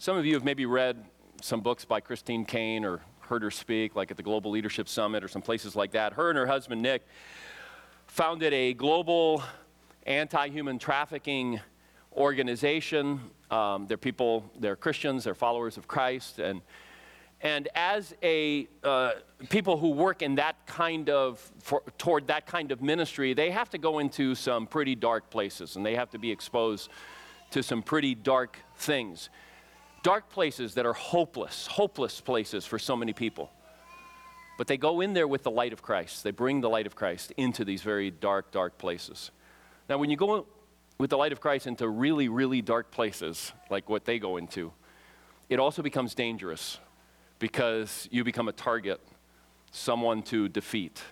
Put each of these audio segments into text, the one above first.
Some of you have maybe read some books by Christine Caine or heard her speak, like at the Global Leadership Summit or some places like that. Her and her husband, Nick, founded a global anti human trafficking organization. Um, they're people, they're Christians, they're followers of Christ. And, and as a uh, people who work in that kind of, for, toward that kind of ministry, they have to go into some pretty dark places and they have to be exposed to some pretty dark things. Dark places that are hopeless, hopeless places for so many people. But they go in there with the light of Christ. They bring the light of Christ into these very dark, dark places. Now, when you go with the light of Christ into really, really dark places, like what they go into, it also becomes dangerous because you become a target, someone to defeat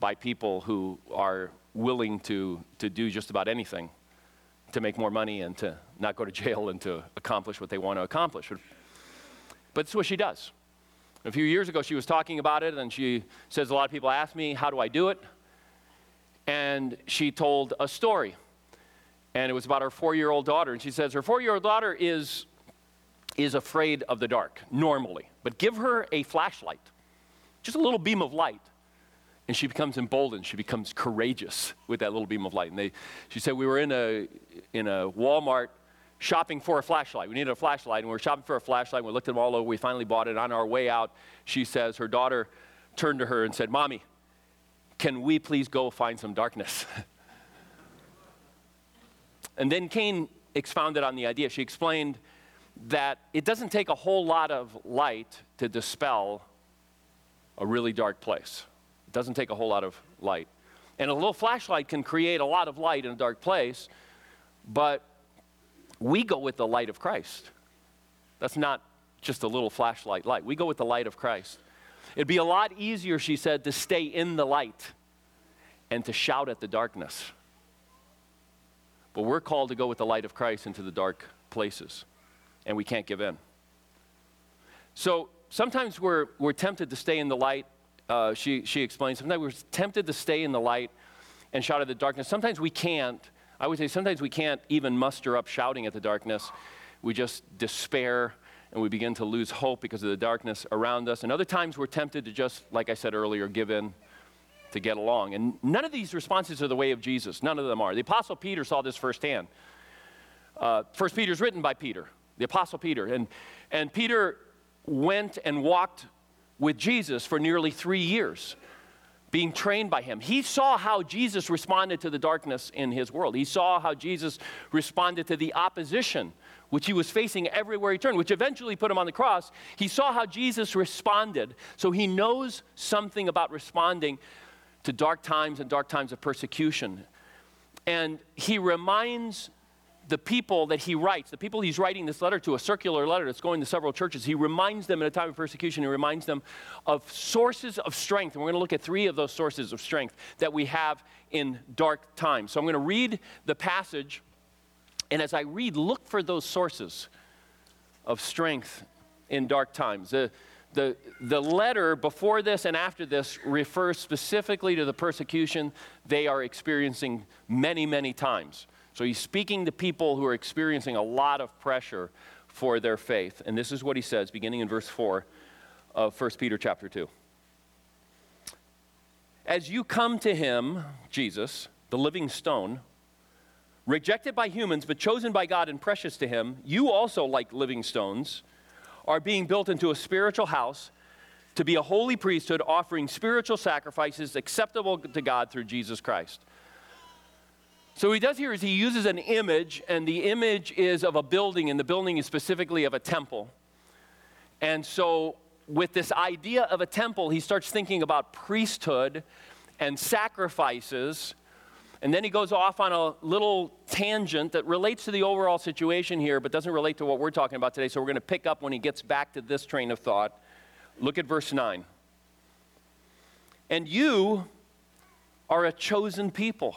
by people who are willing to, to do just about anything to make more money and to not go to jail and to accomplish what they want to accomplish. But it's what she does. A few years ago, she was talking about it, and she says, A lot of people ask me, How do I do it? And she told a story. And it was about her four year old daughter. And she says, Her four year old daughter is, is afraid of the dark, normally. But give her a flashlight, just a little beam of light. And she becomes emboldened. She becomes courageous with that little beam of light. And they, she said, We were in a, in a Walmart shopping for a flashlight. We needed a flashlight, and we were shopping for a flashlight. And we looked at them all over. We finally bought it. On our way out, she says her daughter turned to her and said, Mommy, can we please go find some darkness? and then Caine expounded on the idea. She explained that it doesn't take a whole lot of light to dispel a really dark place. Doesn't take a whole lot of light. And a little flashlight can create a lot of light in a dark place, but we go with the light of Christ. That's not just a little flashlight light. We go with the light of Christ. It'd be a lot easier, she said, to stay in the light and to shout at the darkness. But we're called to go with the light of Christ into the dark places, and we can't give in. So sometimes we're, we're tempted to stay in the light. Uh, she, she explains, sometimes we're tempted to stay in the light and shout at the darkness. Sometimes we can't I would say sometimes we can't even muster up shouting at the darkness. We just despair and we begin to lose hope because of the darkness around us. And other times we're tempted to just, like I said earlier, give in to get along. And none of these responses are the way of Jesus. None of them are. The Apostle Peter saw this firsthand. Uh, First Peter is written by Peter, the Apostle Peter. And, and Peter went and walked with Jesus for nearly three years being trained by him. He saw how Jesus responded to the darkness in his world. He saw how Jesus responded to the opposition which he was facing everywhere he turned, which eventually put him on the cross. He saw how Jesus responded. So he knows something about responding to dark times and dark times of persecution. And he reminds the people that he writes, the people he's writing this letter to, a circular letter that's going to several churches, he reminds them in a time of persecution, he reminds them of sources of strength. And we're going to look at three of those sources of strength that we have in dark times. So I'm going to read the passage, and as I read, look for those sources of strength in dark times. The, the, the letter before this and after this refers specifically to the persecution they are experiencing many, many times. So he's speaking to people who are experiencing a lot of pressure for their faith. And this is what he says, beginning in verse 4 of 1 Peter chapter 2. As you come to him, Jesus, the living stone, rejected by humans but chosen by God and precious to him, you also, like living stones, are being built into a spiritual house to be a holy priesthood offering spiritual sacrifices acceptable to God through Jesus Christ. So what he does here is he uses an image, and the image is of a building, and the building is specifically of a temple. And so, with this idea of a temple, he starts thinking about priesthood and sacrifices. And then he goes off on a little tangent that relates to the overall situation here, but doesn't relate to what we're talking about today. So we're going to pick up when he gets back to this train of thought. Look at verse 9. And you are a chosen people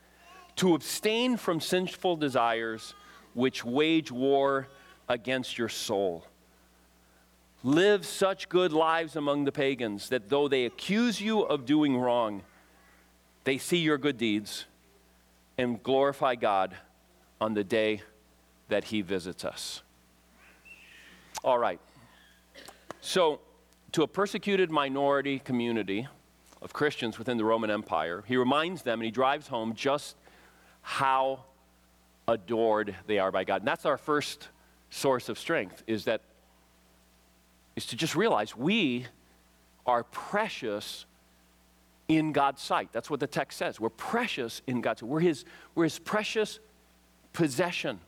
to abstain from sinful desires which wage war against your soul. Live such good lives among the pagans that though they accuse you of doing wrong, they see your good deeds and glorify God on the day that He visits us. All right. So, to a persecuted minority community of Christians within the Roman Empire, he reminds them and he drives home just how adored they are by God. And that's our first source of strength is that is to just realize we are precious in God's sight. That's what the text says. We're precious in God's sight. We're his, we're his precious possession.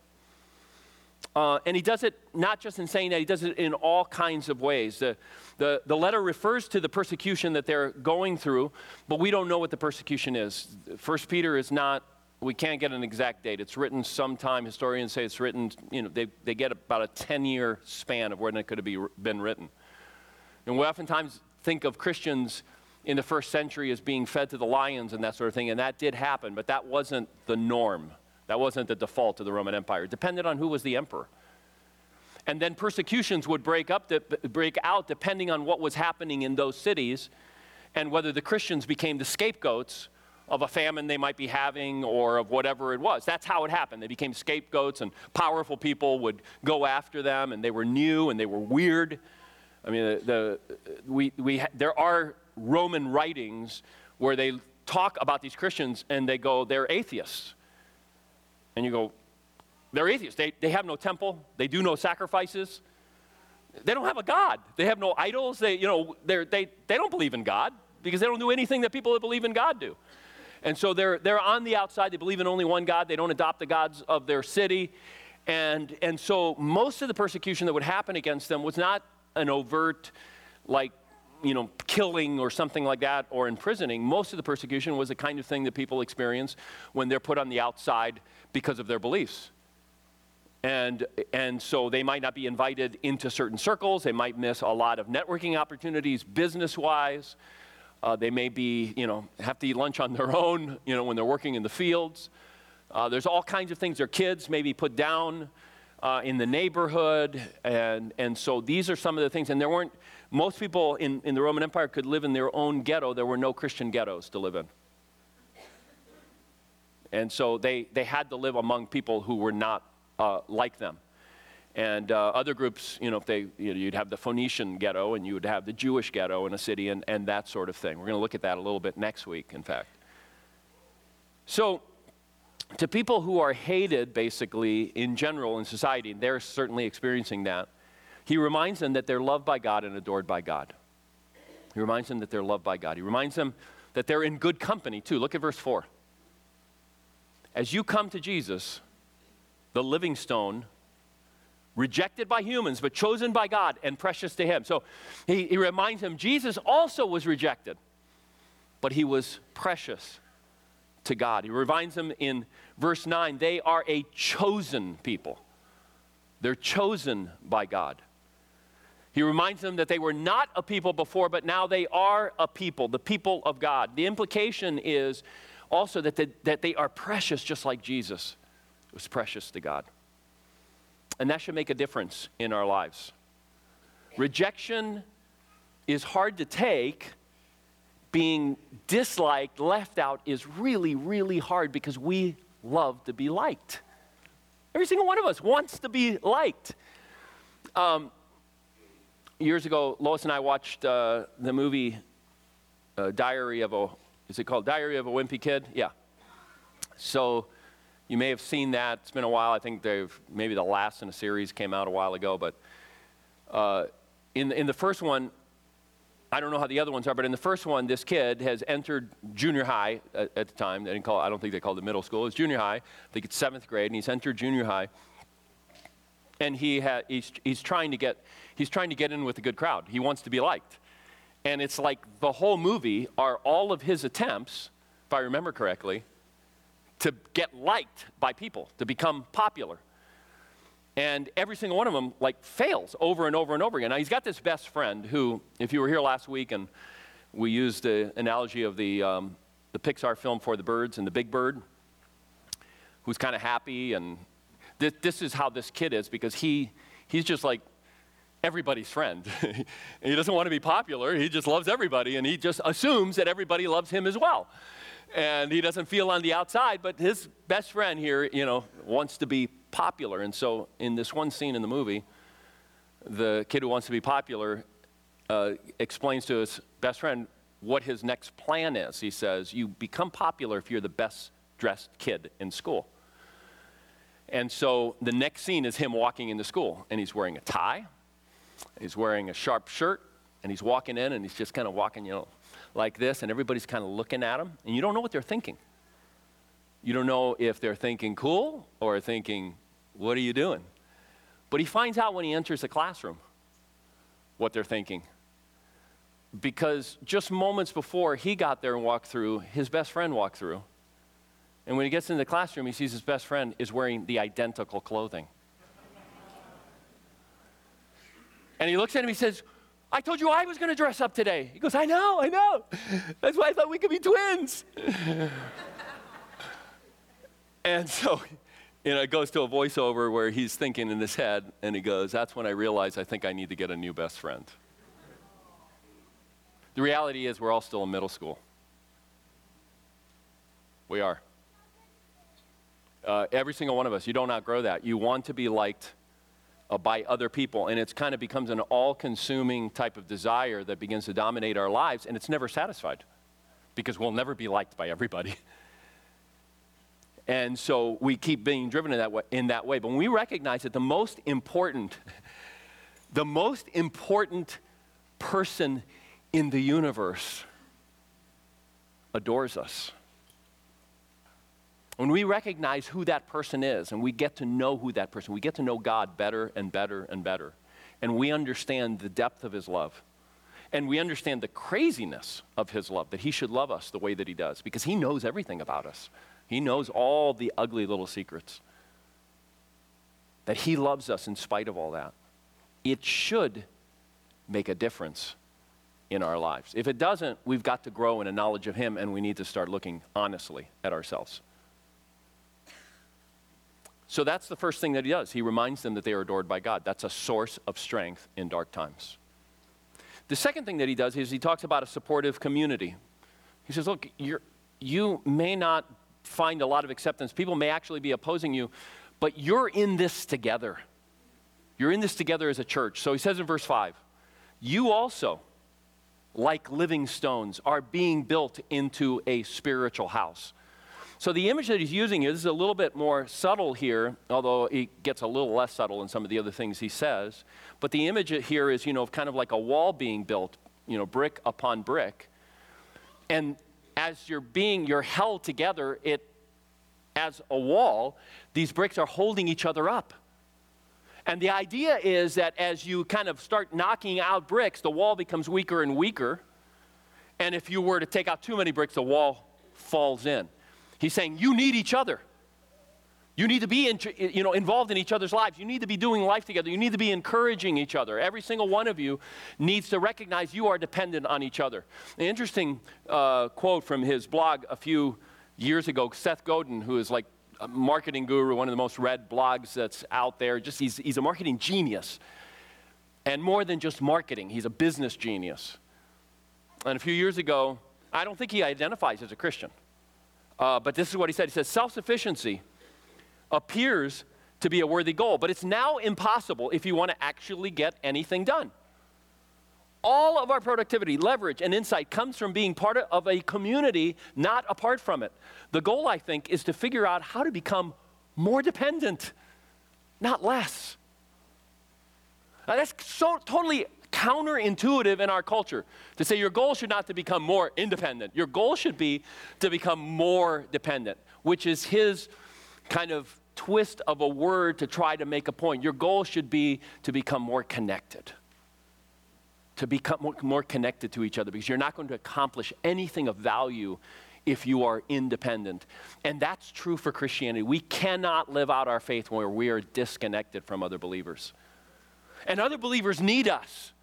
Uh, and he does it not just in saying that, he does it in all kinds of ways. The, the, the letter refers to the persecution that they're going through, but we don't know what the persecution is. First Peter is not we can't get an exact date. It's written sometime. Historians say it's written, you know, they, they get about a 10 year span of when it could have been written. And we oftentimes think of Christians in the first century as being fed to the lions and that sort of thing, and that did happen, but that wasn't the norm. That wasn't the default of the Roman Empire. It depended on who was the emperor. And then persecutions would break, up, break out depending on what was happening in those cities and whether the Christians became the scapegoats of a famine they might be having or of whatever it was. That's how it happened. They became scapegoats, and powerful people would go after them, and they were new and they were weird. I mean, the, the, we, we, there are Roman writings where they talk about these Christians and they go, they're atheists. And you go, they're atheists. They, they have no temple, they do no sacrifices. They don't have a God. They have no idols. They, you know, they they, they don't believe in God because they don't do anything that people that believe in God do. And so they're, they're on the outside. They believe in only one God. They don't adopt the gods of their city. And, and so most of the persecution that would happen against them was not an overt, like, you know, killing or something like that or imprisoning. Most of the persecution was the kind of thing that people experience when they're put on the outside because of their beliefs. And, and so they might not be invited into certain circles. They might miss a lot of networking opportunities business wise. Uh, they may be, you know, have to eat lunch on their own, you know, when they're working in the fields. Uh, there's all kinds of things. Their kids may be put down uh, in the neighborhood. And, and so these are some of the things. And there weren't, most people in, in the Roman Empire could live in their own ghetto. There were no Christian ghettos to live in. And so they, they had to live among people who were not uh, like them. And uh, other groups, you know, if they, you know, you'd have the Phoenician ghetto and you would have the Jewish ghetto in a city and, and that sort of thing. We're going to look at that a little bit next week, in fact. So, to people who are hated, basically, in general in society, they're certainly experiencing that, he reminds them that they're loved by God and adored by God. He reminds them that they're loved by God. He reminds them that they're in good company, too. Look at verse 4. As you come to Jesus, the living stone rejected by humans, but chosen by God and precious to Him. So he, he reminds him Jesus also was rejected, but he was precious to God. He reminds them in verse 9 they are a chosen people, they're chosen by God. He reminds them that they were not a people before, but now they are a people, the people of God. The implication is also that they, that they are precious just like Jesus was precious to God. And that should make a difference in our lives. Rejection is hard to take. Being disliked, left out is really, really hard because we love to be liked. Every single one of us wants to be liked. Um, years ago, Lois and I watched uh, the movie uh, Diary of a, is it called Diary of a Wimpy Kid? Yeah. So you may have seen that. It's been a while. I think they've maybe the last in a series came out a while ago. But uh, in, in the first one, I don't know how the other ones are, but in the first one, this kid has entered junior high at, at the time. They didn't call I don't think they called it middle school. It's junior high. I think it's seventh grade, and he's entered junior high. And he ha- he's, he's, trying to get, he's trying to get in with a good crowd. He wants to be liked. And it's like the whole movie are all of his attempts, if I remember correctly, to get liked by people, to become popular. And every single one of them, like, fails over and over and over again. Now, he's got this best friend who, if you were here last week and we used the analogy of the, um, the Pixar film for the birds and the big bird, who's kind of happy. And th- this is how this kid is because he, he's just like everybody's friend. he doesn't want to be popular, he just loves everybody, and he just assumes that everybody loves him as well. And he doesn't feel on the outside, but his best friend here, you know, wants to be popular. And so, in this one scene in the movie, the kid who wants to be popular uh, explains to his best friend what his next plan is. He says, You become popular if you're the best dressed kid in school. And so the next scene is him walking into school, and he's wearing a tie, he's wearing a sharp shirt, and he's walking in, and he's just kind of walking, you know, like this, and everybody's kind of looking at him, and you don't know what they're thinking. You don't know if they're thinking cool or thinking, What are you doing? But he finds out when he enters the classroom what they're thinking. Because just moments before he got there and walked through, his best friend walked through. And when he gets into the classroom, he sees his best friend is wearing the identical clothing. and he looks at him, he says, I told you I was going to dress up today. He goes, I know, I know. That's why I thought we could be twins. and so, you know, it goes to a voiceover where he's thinking in his head, and he goes, That's when I realized I think I need to get a new best friend. The reality is, we're all still in middle school. We are. Uh, every single one of us, you don't outgrow that. You want to be liked uh, by other people, and it kind of becomes an all consuming type of desire that begins to dominate our lives, and it's never satisfied because we'll never be liked by everybody. and so we keep being driven in that way. In that way. But when we recognize that the most important, the most important person in the universe adores us when we recognize who that person is and we get to know who that person, we get to know God better and better and better. And we understand the depth of his love. And we understand the craziness of his love, that he should love us the way that he does, because he knows everything about us. He knows all the ugly little secrets. That he loves us in spite of all that. It should make a difference in our lives. If it doesn't, we've got to grow in a knowledge of him, and we need to start looking honestly at ourselves. So that's the first thing that he does. He reminds them that they are adored by God. That's a source of strength in dark times. The second thing that he does is he talks about a supportive community. He says, Look, you may not find a lot of acceptance. People may actually be opposing you, but you're in this together. You're in this together as a church. So he says in verse 5 You also, like living stones, are being built into a spiritual house. So the image that he's using is a little bit more subtle here, although it gets a little less subtle in some of the other things he says. But the image here is, you know, kind of like a wall being built, you know, brick upon brick. And as you're being, you're held together, it, as a wall, these bricks are holding each other up. And the idea is that as you kind of start knocking out bricks, the wall becomes weaker and weaker. And if you were to take out too many bricks, the wall falls in. He's saying you need each other. You need to be in, you know, involved in each other's lives. You need to be doing life together. You need to be encouraging each other. Every single one of you needs to recognize you are dependent on each other. An interesting uh, quote from his blog a few years ago, Seth Godin, who is like a marketing guru, one of the most read blogs that's out there. Just he's, he's a marketing genius. And more than just marketing, he's a business genius. And a few years ago, I don't think he identifies as a Christian. Uh, but this is what he said. He says, self sufficiency appears to be a worthy goal, but it's now impossible if you want to actually get anything done. All of our productivity, leverage, and insight comes from being part of a community, not apart from it. The goal, I think, is to figure out how to become more dependent, not less. Now, that's so totally counterintuitive in our culture to say your goal should not to become more independent. Your goal should be to become more dependent, which is his kind of twist of a word to try to make a point. Your goal should be to become more connected. To become more, connected to each other because you're not going to accomplish anything of value if you are independent. And that's true for Christianity. We cannot live out our faith where we are disconnected from other believers. And other believers need us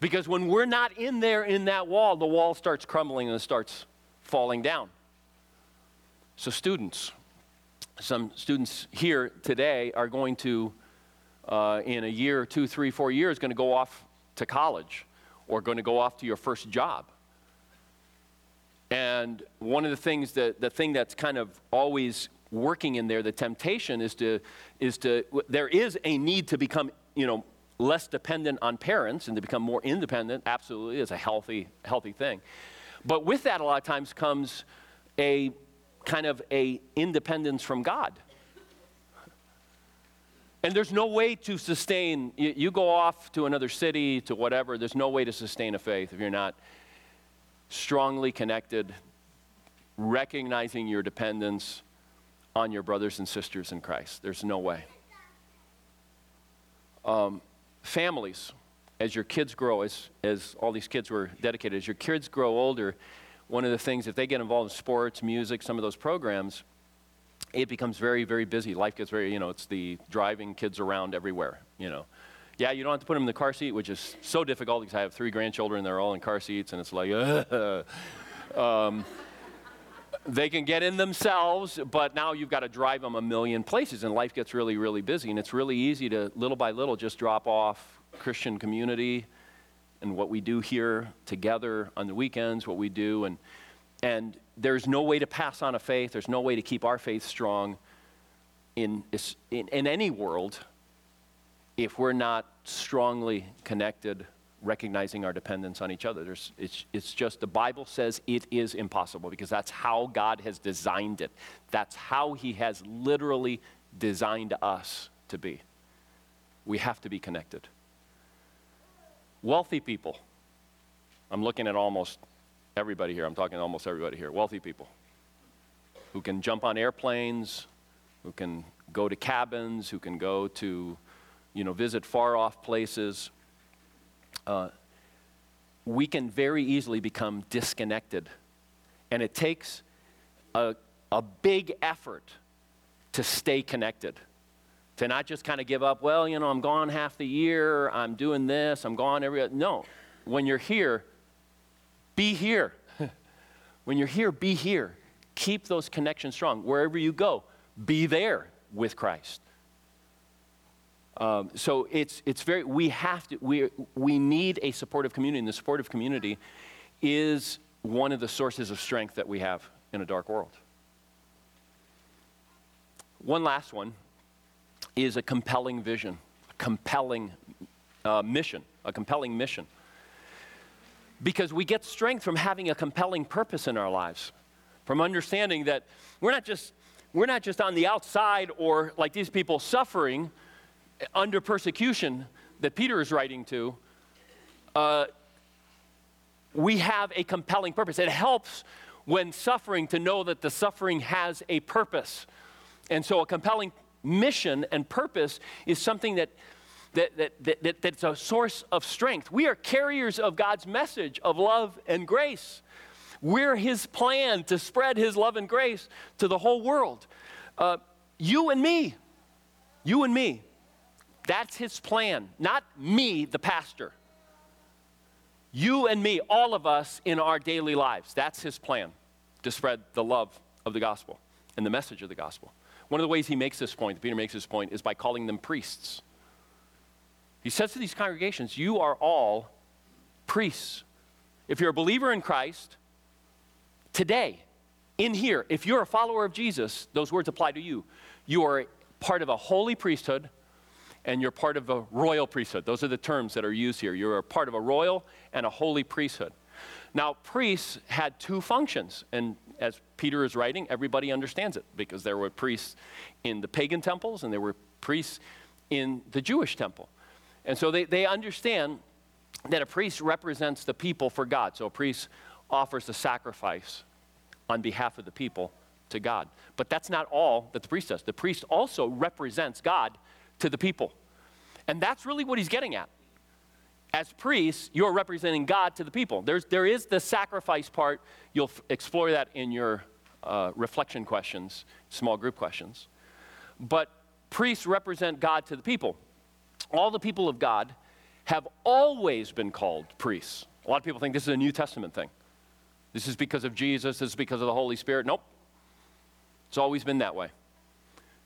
because when we're not in there in that wall, the wall starts crumbling and it starts falling down. So, students, some students here today are going to, uh, in a year, two, three, four years, going to go off to college or going to go off to your first job. And one of the things that the thing that's kind of always working in there, the temptation is to is to there is a need to become, you know, less dependent on parents and to become more independent. Absolutely, is a healthy healthy thing. But with that, a lot of times comes a kind of a independence from God. And there's no way to sustain, you, you, go off to another city, to whatever, there's no way to sustain a faith if you're not strongly connected, recognizing your dependence on your brothers and sisters in Christ. There's no way. Um, families, as your kids grow, as, as all these kids were dedicated, as your kids grow older, one of the things, if they get involved in sports, music, some of those programs, it becomes very, very busy. Life gets very, you know, it's the driving kids around everywhere, you know. Yeah, you don't have to put them in the car seat, which is so difficult because I have three grandchildren, they're all in car seats, and it's like, um, they can get in themselves, but now you've got to drive them a million places, and life gets really, really busy. And it's really easy to, little by little, just drop off Christian community and what we do here together on the weekends, what we do. And, and there's no way to pass on a faith, there's no way to keep our faith strong in, in, in any world if we're not strongly connected, recognizing our dependence on each other. There's, it's, it's just the Bible says it is impossible because that's how God has designed it. That's how He has literally designed us to be. We have to be connected. Wealthy people. I'm looking at almost everybody here. I'm talking to almost everybody here. Wealthy people who can jump on airplanes, who can go to cabins, who can go to, you know, visit far off places. Uh, we can very easily become disconnected. And it takes a, a big effort to stay connected to not just kind of give up, well, you know, I'm gone half the year, I'm doing this, I'm gone every. No. When you're here, be here. when you're here, be here. Keep those connections strong. Wherever you go, be there with Christ. Um, so it's, it's very, we have to, we, we need a supportive community, and the supportive community is one of the sources of strength that we have in a dark world. One last one is a compelling vision, a compelling uh, mission, a compelling mission. Because we get strength from having a compelling purpose in our lives, from understanding that we're not just, we're not just on the outside or like these people suffering under persecution that Peter is writing to. Uh, we have a compelling purpose. It helps when suffering to know that the suffering has a purpose. And so a compelling mission and purpose is something that, that, that, that, that, that's a source of strength. We are carriers of God's message of love and grace. We're His plan to spread His love and grace to the whole world. Uh, you and me, you and me, that's His plan, not me, the pastor. You and me, all of us in our daily lives, that's His plan to spread the love of the gospel and the message of the gospel. One of the ways he makes this point, Peter makes this point, is by calling them priests. He says to these congregations, You are all priests. If you're a believer in Christ, today, in here, if you're a follower of Jesus, those words apply to you. You are part of a holy priesthood and you're part of a royal priesthood. Those are the terms that are used here. You're a part of a royal and a holy priesthood. Now, priests had two functions, and as Peter is writing, everybody understands it because there were priests in the pagan temples and there were priests in the Jewish temple. And so they, they understand that a priest represents the people for God. So a priest offers the sacrifice on behalf of the people to God. But that's not all that the priest does. The priest also represents God to the people. And that's really what he's getting at. as priests, you're representing God to the people. There's, there is the sacrifice part. You'll f- explore that in your uh, reflection questions, small group questions. But priests represent God to the people. All the people of God have always been called priests. A lot of people think this is a New Testament thing. This is because of Jesus, this is because of the Holy Spirit. Nope. It's always been that way.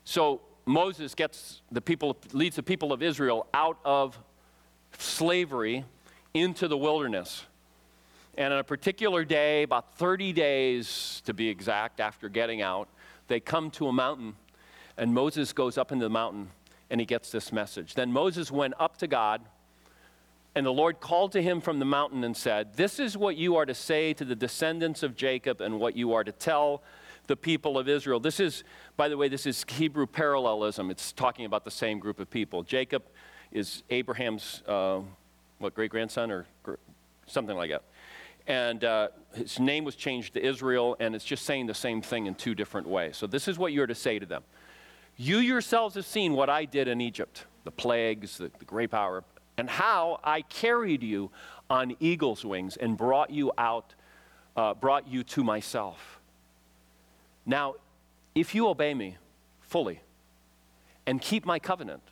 So Moses gets the people, leads the people of Israel out of slavery into the wilderness. And on a particular day, about 30 days to be exact, after getting out, they come to a mountain, and Moses goes up into the mountain and he gets this message. Then Moses went up to God, and the Lord called to him from the mountain and said, This is what you are to say to the descendants of Jacob, and what you are to tell the people of Israel. This is, by the way, this is Hebrew parallelism. It's talking about the same group of people. Jacob is Abraham's, uh, what, great grandson or gr- something like that. And uh, his name was changed to Israel, and it's just saying the same thing in two different ways. So, this is what you're to say to them You yourselves have seen what I did in Egypt the plagues, the, the great power, and how I carried you on eagle's wings and brought you out, uh, brought you to myself. Now, if you obey me fully and keep my covenant,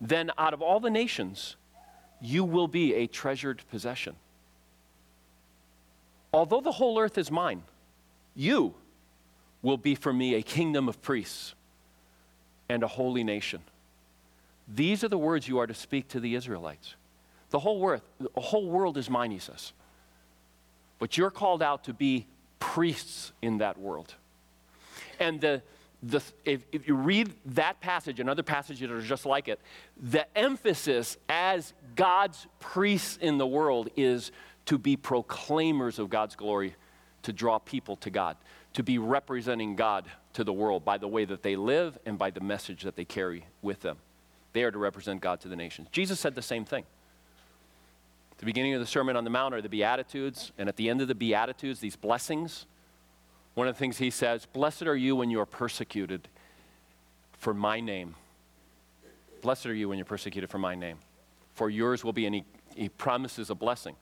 then out of all the nations, you will be a treasured possession. Although the whole earth is mine, you will be for me a kingdom of priests and a holy nation. These are the words you are to speak to the Israelites. The whole, earth, the whole world is mine, he says. But you're called out to be priests in that world. And the, the, if, if you read that passage and other passages that are just like it, the emphasis as God's priests in the world is to be proclaimers of God's glory, to draw people to God, to be representing God to the world by the way that they live and by the message that they carry with them. They are to represent God to the nations. Jesus said the same thing. At the beginning of the Sermon on the Mount are the Beatitudes, and at the end of the Beatitudes, these blessings. One of the things he says, Blessed are you when you are persecuted for my name. Blessed are you when you're persecuted for my name, for yours will be, and he, he promises a blessing.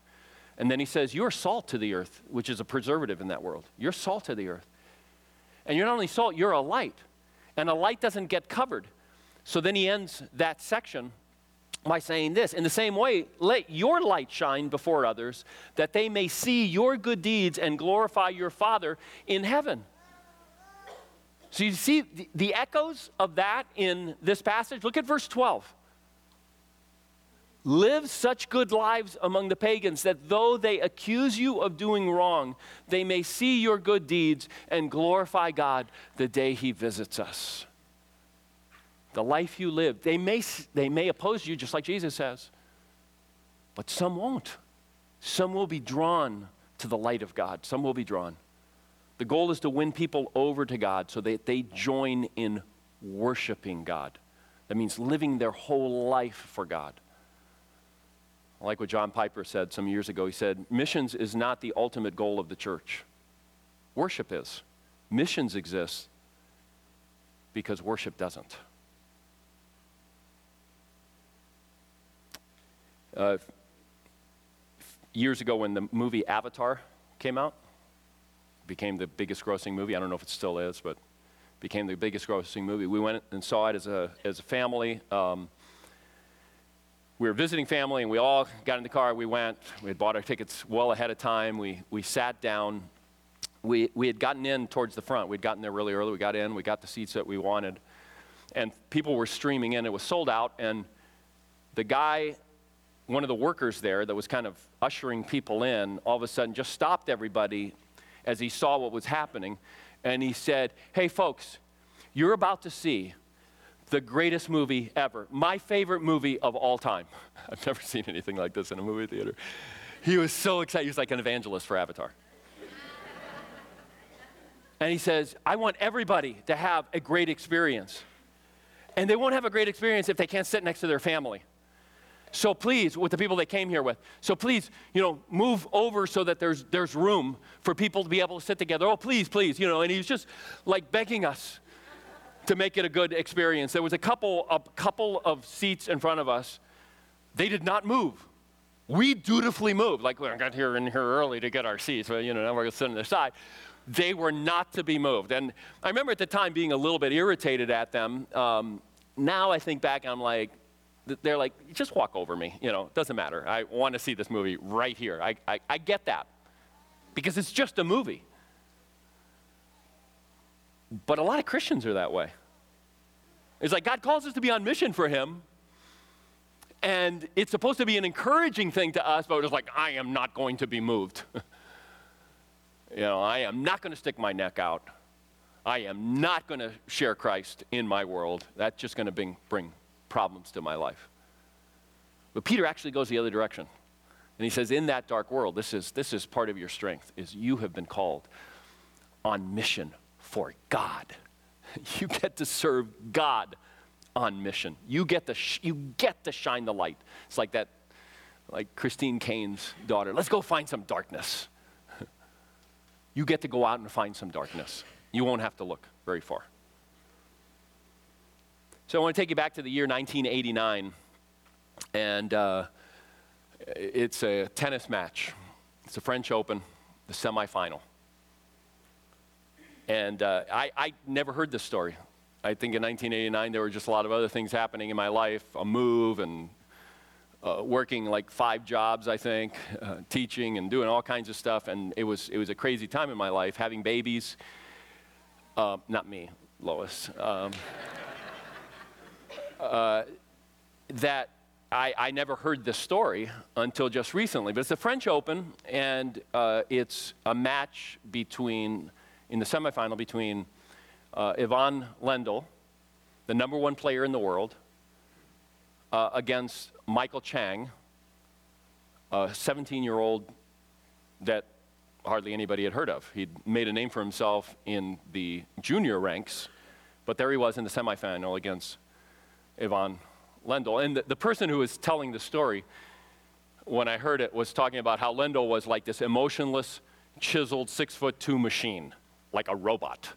And then he says, You're salt to the earth, which is a preservative in that world. You're salt to the earth. And you're not only salt, you're a light. And a light doesn't get covered. So then he ends that section by saying this In the same way, let your light shine before others, that they may see your good deeds and glorify your Father in heaven. So you see the, echoes of that in this passage? Look at verse 12. Live such good lives among the pagans that though they accuse you of doing wrong, they may see your good deeds and glorify God the day He visits us. The life you live, they may, they may oppose you, just like Jesus says, but some won't. Some will be drawn to the light of God, some will be drawn. The goal is to win people over to God so that they join in worshiping God. That means living their whole life for God. I like what John Piper said some years ago. He said, Missions is not the ultimate goal of the church, worship is. Missions exist because worship doesn't. Uh, years ago, when the movie Avatar came out, became the biggest grossing movie. I don't know if it still is, but became the biggest grossing movie. We went and saw it as a, as a family. Um, we were visiting family, and we all got in the car. We went. We had bought our tickets well ahead of time. We, we sat down. We, we had gotten in towards the front. We'd gotten there really early. We got in. We got the seats that we wanted. And people were streaming in. It was sold out. And the guy, one of the workers there that was kind of ushering people in, all of a sudden just stopped everybody as he saw what was happening. And he said, Hey, folks, you're about to see the greatest movie ever. My favorite movie of all time. I've never seen anything like this in a movie theater. He was so excited. He was like an evangelist for Avatar. and he says, I want everybody to have a great experience. And they won't have a great experience if they can't sit next to their family. So please, with the people they came here with, so please, you know, move over so that there's, there's room for people to be able to sit together. Oh, please, please, you know, and he's just like begging us to make it a good experience. There was a couple, a couple of seats in front of us. They did not move. We dutifully moved. Like, we got here in here early to get our seats, but, you know, now we're to sit on the side. They were not to be moved. And I remember at the time being a little bit irritated at them. Um, now I think back, I'm like, they're like, just walk over me. You know, doesn't matter. I want to see this movie right here. I, I, I get that because it's just a movie. But a lot of Christians are that way. It's like God calls us to be on mission for Him, and it's supposed to be an encouraging thing to us, but it's like, I am not going to be moved. you know, I am not going to stick my neck out. I am not going to share Christ in my world. That's just going to bring, bring problems to my life. But Peter actually goes the other direction. And he says, in that dark world, this is, this is part of your strength, is you have been called on mission for God. You get to serve God on mission. You get to, sh- you get to shine the light. It's like that, like Christine Caine's daughter. Let's go find some darkness. you get to go out and find some darkness. You won't have to look very far. So I want to take you back to the year 1989, and uh, it's a tennis match. It's a French Open, the semifinal. And uh, I, I never heard this story. I think in 1989 there were just a lot of other things happening in my life, a move and uh, working like five jobs, I think, uh, teaching and doing all kinds of stuff. And it was, it was a crazy time in my life, having babies. Uh, not me, Lois. Um, uh, that I, I, never heard this story until just recently. But it's the French Open, and uh, it's a match between, in the semifinal, between uh, Ivan Lendl, the number one player in the world, uh, against Michael Chang, a 17 year old that hardly anybody had heard of. He'd made a name for himself in the junior ranks, but there he was in the semifinal against Ivan Lendl. And the, the person who was telling the story, when I heard it, was talking about how Lendl was like this emotionless, chiseled, six foot two machine, like a robot.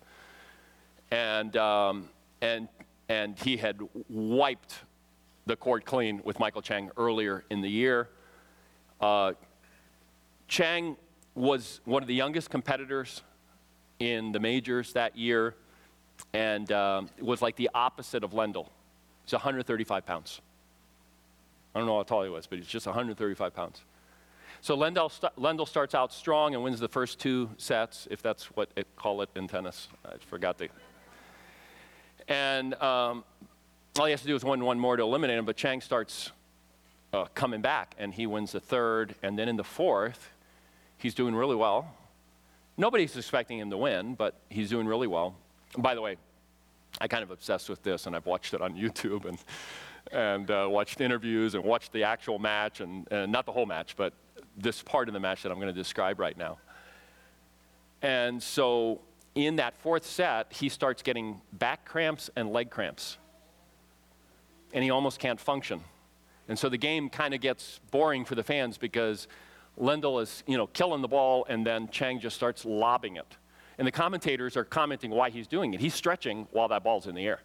And, um, and, and he had wiped the court clean with Michael Chang earlier in the year. Uh, Chang was one of the youngest competitors in the majors that year and um, was like the opposite of Lendl. He's 135 pounds. I don't know how tall he was, but he's just 135 pounds. So Lendl, st- Lendl starts out strong and wins the first two sets, if that's what it call it in tennis. I forgot the. And um, all he has to do is win one more to eliminate him, but Chang starts uh, coming back, and he wins the third. And then in the fourth, he's doing really well. Nobody's expecting him to win, but he's doing really well. And by the way, I kind of obsessed with this, and I've watched it on YouTube and, and uh, watched interviews and watched the actual match, and, and not the whole match, but this part of the match that I'm going to describe right now. And so in that fourth set, he starts getting back cramps and leg cramps. And he almost can't function. And so the game kind of gets boring for the fans because Lendl is, you know, killing the ball and then Chang just starts lobbing it. And the commentators are commenting why he's doing it. He's stretching while that ball's in the air.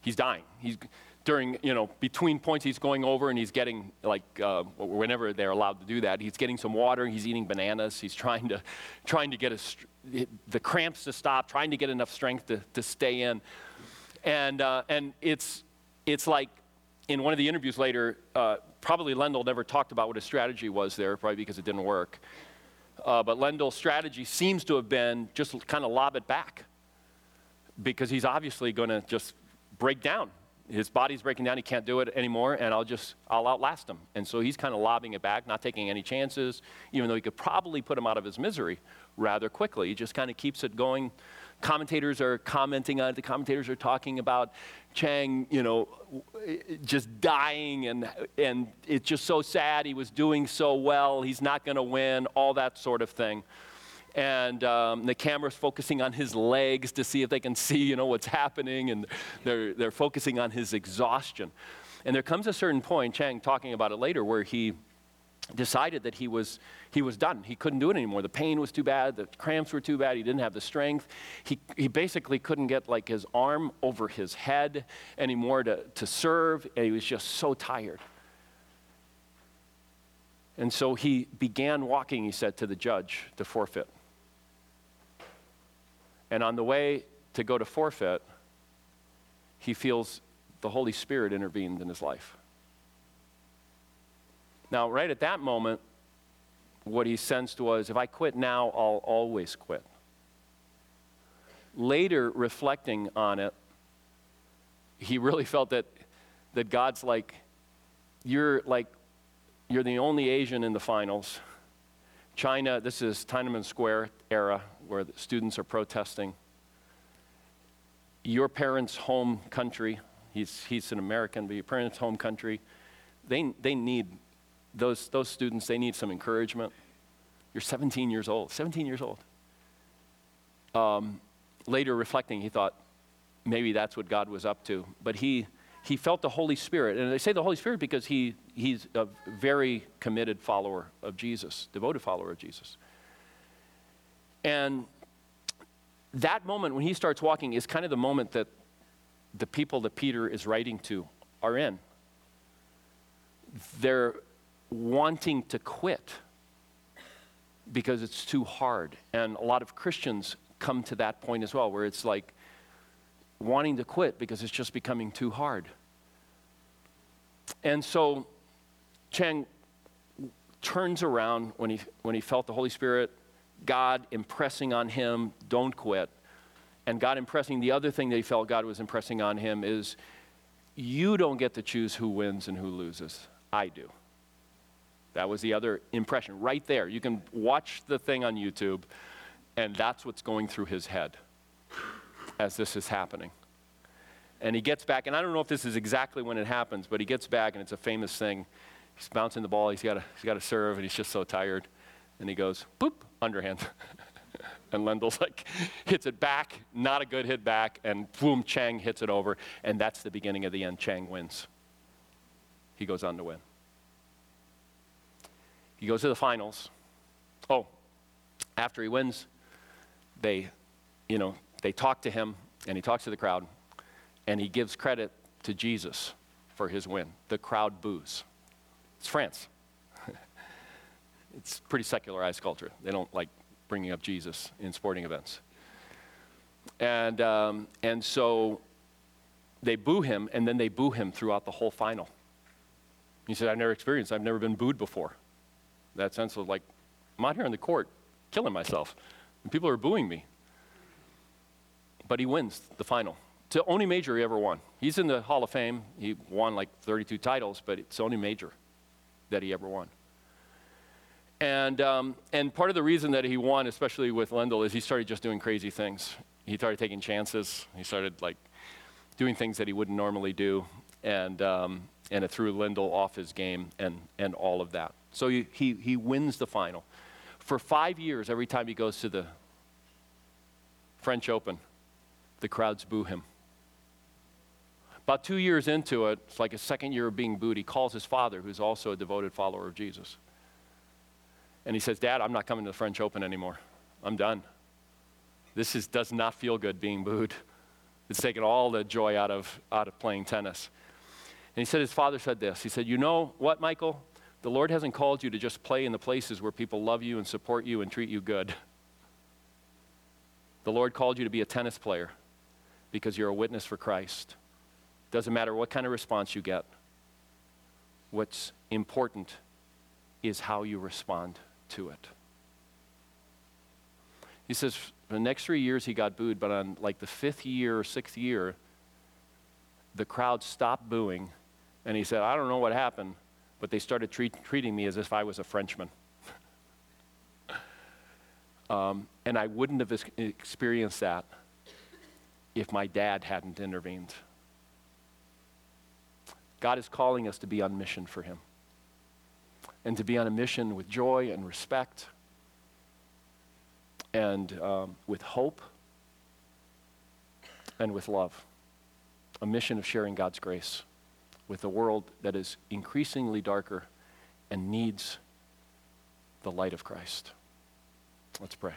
He's dying. He's during, you know, between points, he's going over and he's getting, like, uh, whenever they're allowed to do that, he's getting some water, he's eating bananas, he's trying to, trying to get the cramps to stop, trying to get enough strength to, to stay in. And, uh, and it's, it's like, in one of the interviews later, uh, probably Lendl never talked about what his strategy was there, probably because it didn't work. Uh, but Lendl's strategy seems to have been just kind of lob it back because he's obviously going to just break down. His body's breaking down. He can't do it anymore, and I'll just I'll outlast him. And so he's kind of lobbing it back, not taking any chances, even though he could probably put him out of his misery rather quickly. He just kind of keeps it going. Commentators are commenting on it. The commentators are talking about Chang, you know, just dying, and, and it's just so sad. He was doing so well. He's not going to win, all that sort of thing. And um, the camera's focusing on his legs to see if they can see, you know, what's happening, and they're, they're focusing on his exhaustion. And there comes a certain point, Chang talking about it later, where he decided that he was, he was done. He couldn't do it anymore. The pain was too bad. The cramps were too bad. He didn't have the strength. He, he basically couldn't get like his arm over his head anymore to, to serve. And he was just so tired. And so he began walking, he said, to the judge to forfeit. And on the way to go to forfeit, he feels the Holy Spirit intervened in his life. Now, right at that moment, what he sensed was if I quit now, I'll always quit. Later, reflecting on it, he really felt that, that God's like, you're like, you're the only Asian in the finals. China, this is Tiananmen Square era where students are protesting. Your parents' home country, he's, he's an American, but your parents' home country, they, they need, those, those students, they need some encouragement. You're 17 years old, 17 years old. Um, later reflecting, he thought maybe that's what God was up to. But he, he felt the Holy Spirit. And I say the Holy Spirit because he, he's a very committed follower of Jesus, devoted follower of Jesus. And that moment when he starts walking is kind of the moment that the people that Peter is writing to are in. They're wanting to quit because it's too hard. And a lot of Christians come to that point as well, where it's like wanting to quit because it's just becoming too hard. And so Chang turns around when he, when he felt the Holy Spirit, God impressing on him, don't quit. And God impressing, the other thing that he felt God was impressing on him is, you don't get to choose who wins and who loses. I do. That was the other impression right there. You can watch the thing on YouTube, and that's what's going through his head as this is happening. And he gets back, and I don't know if this is exactly when it happens, but he gets back, and it's a famous thing. He's bouncing the ball, he's got he's to serve, and he's just so tired. And he goes, boop, underhand. and Lendl's like, hits it back, not a good hit back, and boom, Chang hits it over. And that's the beginning of the end. Chang wins. He goes on to win. He goes to the finals. Oh, after he wins, they, you know, they talk to him, and he talks to the crowd, and he gives credit to Jesus for his win. The crowd boos. It's France. it's pretty secularized culture. They don't like bringing up Jesus in sporting events. And, um, and so they boo him, and then they boo him throughout the whole final. He said, I've never experienced, I've never been booed before that sense of like, I'm out here in the court killing myself, and people are booing me. But he wins the final. It's the only major he ever won. He's in the Hall of Fame. He won like 32 titles, but it's the only major that he ever won. And, um, and part of the reason that he won, especially with Lendl, is he started just doing crazy things. He started taking chances. He started like doing things that he wouldn't normally do. And, um, and it threw Lendl off his game and, and all of that. So he, he, wins the final. For five years, every time he goes to the French Open, the crowds boo him. About two years into it, it's like a second year of being booed, he calls his father, who's also a devoted follower of Jesus. And he says, Dad, I'm not coming to the French Open anymore. I'm done. This is, does not feel good being booed. It's taken all the joy out of, out of playing tennis. And he said, his father said this. He said, You know what, Michael? The Lord hasn't called you to just play in the places where people love you and support you and treat you good. The Lord called you to be a tennis player because you're a witness for Christ. Doesn't matter what kind of response you get. What's important is how you respond to it. He says for the next three years he got booed, but on like the fifth year or sixth year, the crowd stopped booing, and he said, I don't know what happened, but they started treat, treating me as if I was a Frenchman. um, and I wouldn't have experienced that if my dad hadn't intervened. God is calling us to be on mission for Him and to be on a mission with joy and respect and um, with hope and with love. A mission of sharing God's grace with a world that is increasingly darker and needs the light of Christ. Let's pray.